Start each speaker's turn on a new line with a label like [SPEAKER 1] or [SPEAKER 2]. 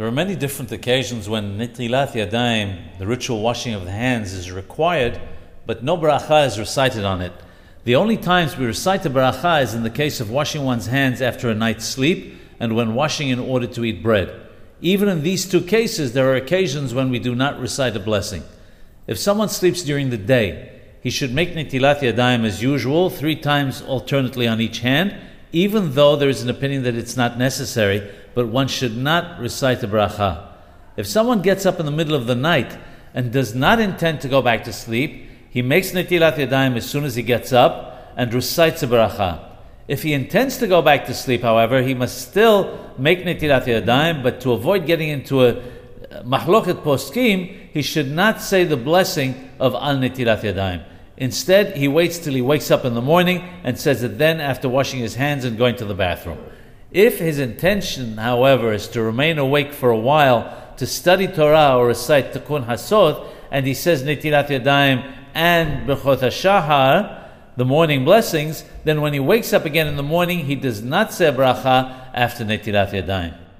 [SPEAKER 1] There are many different occasions when Nitilat Yadayim, the ritual washing of the hands, is required, but no bracha is recited on it. The only times we recite the bracha is in the case of washing one's hands after a night's sleep and when washing in order to eat bread. Even in these two cases, there are occasions when we do not recite a blessing. If someone sleeps during the day, he should make Nitilat Yadayim as usual, three times alternately on each hand, even though there is an opinion that it's not necessary, but one should not recite the bracha. If someone gets up in the middle of the night and does not intend to go back to sleep, he makes Nitilat Yadayim as soon as he gets up and recites the bracha. If he intends to go back to sleep, however, he must still make Nitilat Yadayim, but to avoid getting into a uh, mahloket poskim, he should not say the blessing of Al Nitilat Yadayim. Instead, he waits till he wakes up in the morning and says it then after washing his hands and going to the bathroom. If his intention, however, is to remain awake for a while to study Torah or recite Tikkun Hatsot, and he says Nitilat Yadayim and Birkot HaShahar, the morning blessings, then when he wakes up again in the morning, he does not say bracha after Nitilat Yadayim.